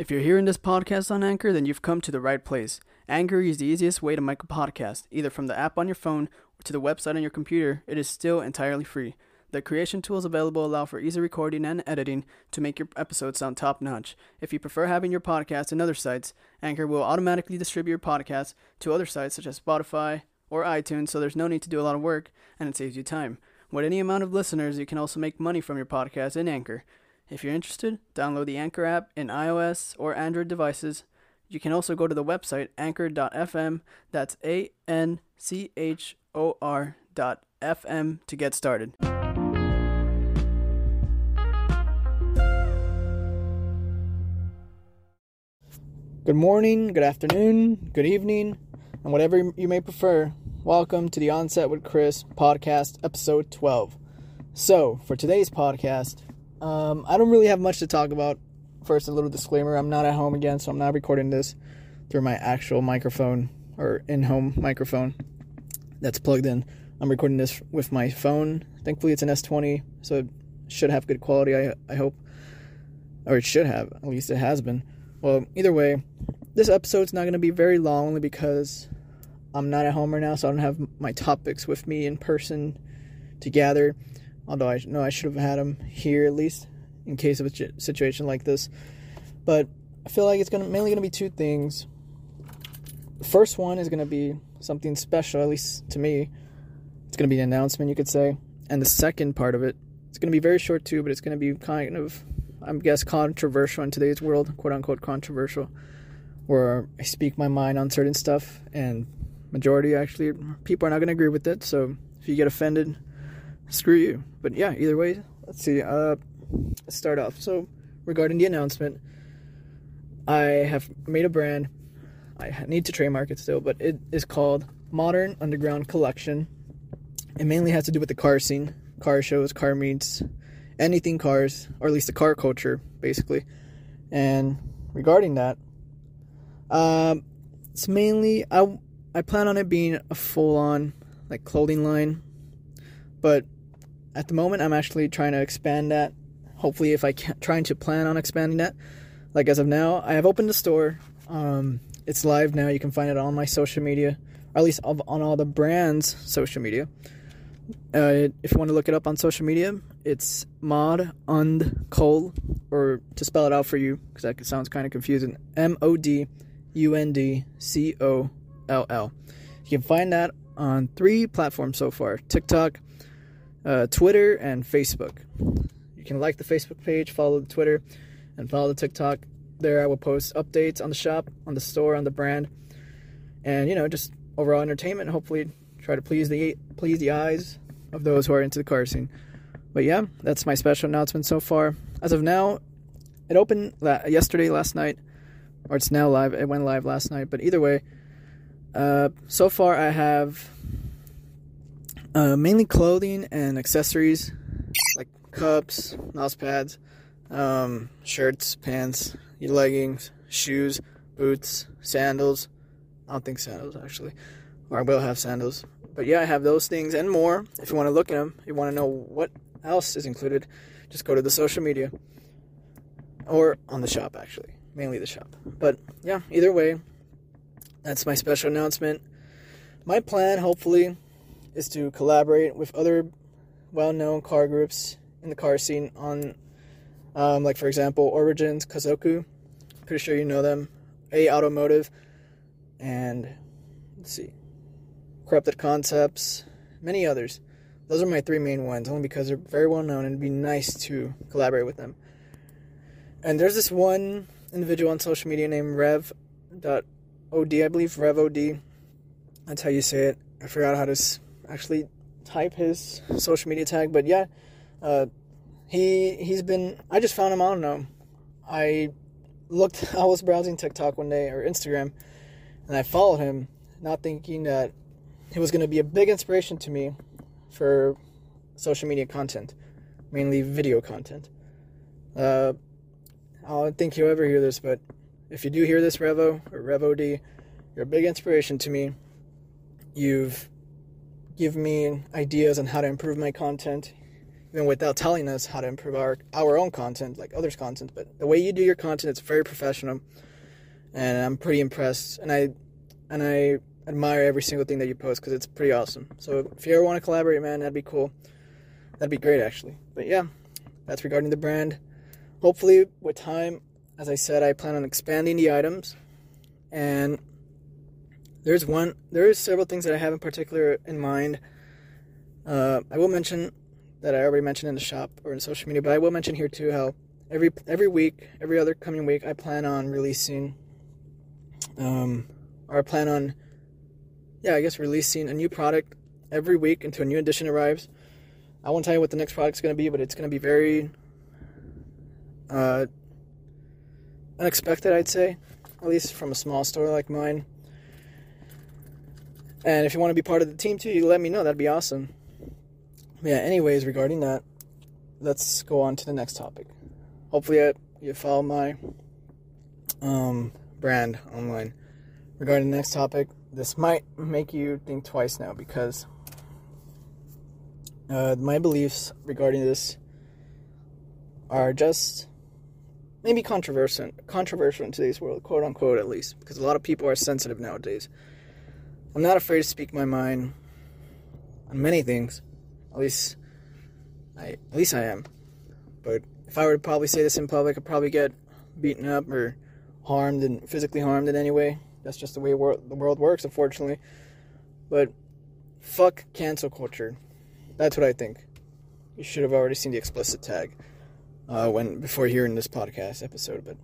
If you're hearing this podcast on Anchor, then you've come to the right place. Anchor is the easiest way to make a podcast, either from the app on your phone or to the website on your computer. It is still entirely free. The creation tools available allow for easy recording and editing to make your episodes sound top notch. If you prefer having your podcast in other sites, Anchor will automatically distribute your podcast to other sites such as Spotify or iTunes, so there's no need to do a lot of work and it saves you time. With any amount of listeners, you can also make money from your podcast in Anchor. If you're interested, download the Anchor app in iOS or Android devices. You can also go to the website anchor.fm, that's A N C H O R dot FM to get started. Good morning, good afternoon, good evening, and whatever you may prefer. Welcome to the Onset with Chris podcast, episode 12. So, for today's podcast, um, I don't really have much to talk about. First, a little disclaimer I'm not at home again, so I'm not recording this through my actual microphone or in home microphone that's plugged in. I'm recording this with my phone. Thankfully, it's an S20, so it should have good quality, I, I hope. Or it should have, at least it has been. Well, either way, this episode's not going to be very long only because I'm not at home right now, so I don't have my topics with me in person to gather. Although I know I should have had them here at least in case of a situation like this. But I feel like it's gonna mainly gonna be two things. The first one is gonna be something special, at least to me. It's gonna be an announcement, you could say. And the second part of it, it's gonna be very short too, but it's gonna be kind of, I guess, controversial in today's world, quote unquote controversial, where I speak my mind on certain stuff, and majority actually people are not gonna agree with it. So if you get offended, screw you. But yeah, either way, let's see. Uh, let's start off. So, regarding the announcement, I have made a brand. I need to trademark it still, but it is called Modern Underground Collection. It mainly has to do with the car scene, car shows, car meets, anything cars, or at least the car culture, basically. And regarding that, um, it's mainly I I plan on it being a full on like clothing line, but at the moment i'm actually trying to expand that. Hopefully if i can trying to plan on expanding that. Like as of now i have opened the store. Um, it's live now. You can find it on my social media or at least on all the brands social media. Uh, if you want to look it up on social media it's mod und cole or to spell it out for you because that sounds kind of confusing m-o-d u-n-d-c-o-l-l you can find that on three platforms so far. Tiktok uh, Twitter and Facebook. You can like the Facebook page, follow the Twitter, and follow the TikTok. There, I will post updates on the shop, on the store, on the brand, and you know, just overall entertainment. Hopefully, try to please the please the eyes of those who are into the car scene. But yeah, that's my special announcement so far. As of now, it opened la- yesterday, last night, or it's now live. It went live last night. But either way, uh, so far I have uh, mainly clothing and accessories like cups, mouse pads, um, shirts, pants, leggings, shoes, boots, sandals. I don't think sandals actually, or I will have sandals. But yeah, I have those things and more. If you want to look at them, you want to know what else is included, just go to the social media or on the shop actually, mainly the shop. But yeah, either way, that's my special announcement. My plan, hopefully, is to collaborate with other well-known car groups in the car scene on, um, like for example, Origins, Kazoku. Pretty sure you know them. A Automotive, and let's see, Corrupted Concepts, many others. Those are my three main ones, only because they're very well known and it'd be nice to collaborate with them. And there's this one individual on social media named Rev.od, I believe, RevOD. That's how you say it. I forgot how to actually type his social media tag, but yeah, uh, he he's been. I just found him. I don't know. I looked. I was browsing TikTok one day or Instagram, and I followed him, not thinking that he was going to be a big inspiration to me for social media content, mainly video content. Uh, I don't think you'll ever hear this, but if you do hear this, Revo or RevOD, you're a big inspiration to me. You've give me ideas on how to improve my content. even without telling us how to improve our our own content, like others' content. But the way you do your content, it's very professional, and I'm pretty impressed. And I and I admire every single thing that you post because it's pretty awesome. So if you ever want to collaborate, man, that'd be cool. That'd be great, actually. But yeah, that's regarding the brand. Hopefully, with time, as I said, I plan on expanding the items, and there's one. There's several things that I have in particular in mind. Uh, I will mention that I already mentioned in the shop or in social media, but I will mention here too how every every week, every other coming week, I plan on releasing, um, or I plan on, yeah, I guess releasing a new product every week until a new edition arrives. I won't tell you what the next product's going to be, but it's going to be very uh, unexpected, I'd say, at least from a small store like mine. And if you want to be part of the team too, you let me know. That'd be awesome yeah, anyways, regarding that, let's go on to the next topic. Hopefully, I, you follow my um, brand online. Regarding the next topic, this might make you think twice now because uh, my beliefs regarding this are just maybe controversial, controversial in today's world, quote unquote, at least, because a lot of people are sensitive nowadays. I'm not afraid to speak my mind on many things at least, I at least I am. But if I were to probably say this in public, I'd probably get beaten up or harmed and physically harmed in any way. That's just the way the world works, unfortunately. But fuck cancel culture. That's what I think. You should have already seen the explicit tag uh, when before hearing this podcast episode. But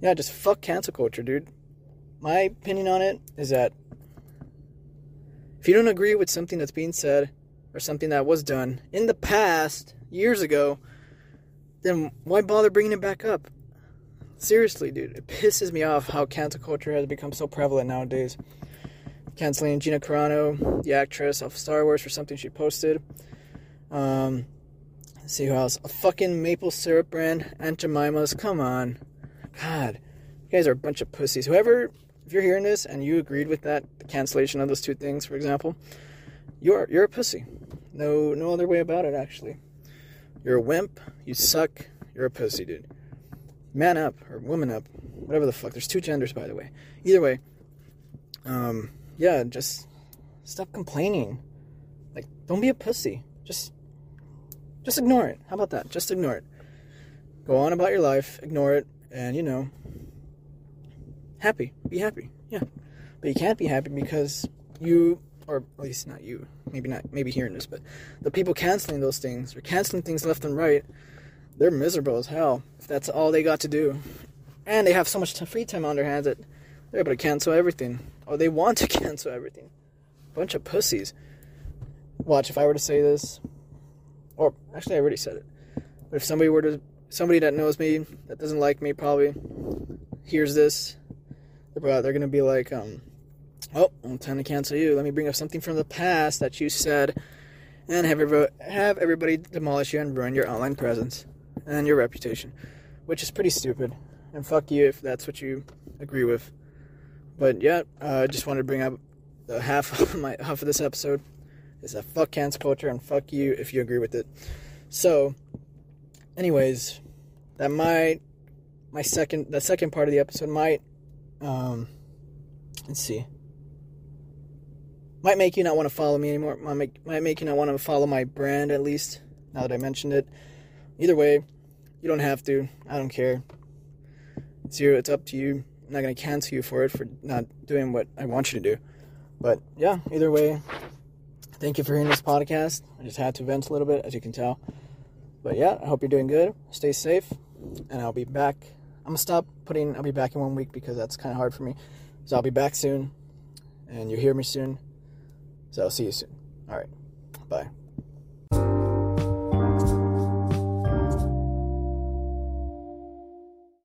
yeah, just fuck cancel culture, dude. My opinion on it is that if you don't agree with something that's being said, or something that was done in the past, years ago, then why bother bringing it back up? Seriously, dude, it pisses me off how cancel culture has become so prevalent nowadays. Canceling Gina Carano, the actress of Star Wars, for something she posted. Um, see who else. A fucking maple syrup brand, Aunt Jemima's. Come on. God, you guys are a bunch of pussies. Whoever, if you're hearing this and you agreed with that, the cancellation of those two things, for example, you're you're a pussy. No, no other way about it, actually. You're a wimp. You suck. You're a pussy, dude. Man up or woman up, whatever the fuck. There's two genders, by the way. Either way, um, yeah, just stop complaining. Like, don't be a pussy. Just, just ignore it. How about that? Just ignore it. Go on about your life. Ignore it, and you know, happy. Be happy. Yeah, but you can't be happy because you or at least not you, maybe not, maybe hearing this, but the people canceling those things or canceling things left and right, they're miserable as hell if that's all they got to do. And they have so much free time on their hands that they're able to cancel everything, or they want to cancel everything. Bunch of pussies. Watch if I were to say this, or actually I already said it. But if somebody were to, somebody that knows me that doesn't like me probably hears this, they're, they're gonna be like, um, Oh, I'm time to cancel you. Let me bring up something from the past that you said and have, everybody, have everybody demolish you and ruin your online presence and your reputation, which is pretty stupid. And fuck you if that's what you agree with. But yeah, I uh, just wanted to bring up the half of my half of this episode is that fuck cancel culture and fuck you if you agree with it. So, anyways, that might my second the second part of the episode might um let's see might make you not want to follow me anymore. Might make, might make you not want to follow my brand at least. Now that I mentioned it. Either way, you don't have to. I don't care. Zero. It's up to you. I'm not gonna cancel you for it for not doing what I want you to do. But yeah, either way, thank you for hearing this podcast. I just had to vent a little bit, as you can tell. But yeah, I hope you're doing good. Stay safe, and I'll be back. I'm gonna stop putting. I'll be back in one week because that's kind of hard for me. So I'll be back soon, and you'll hear me soon. So I'll see you soon. All right. Bye.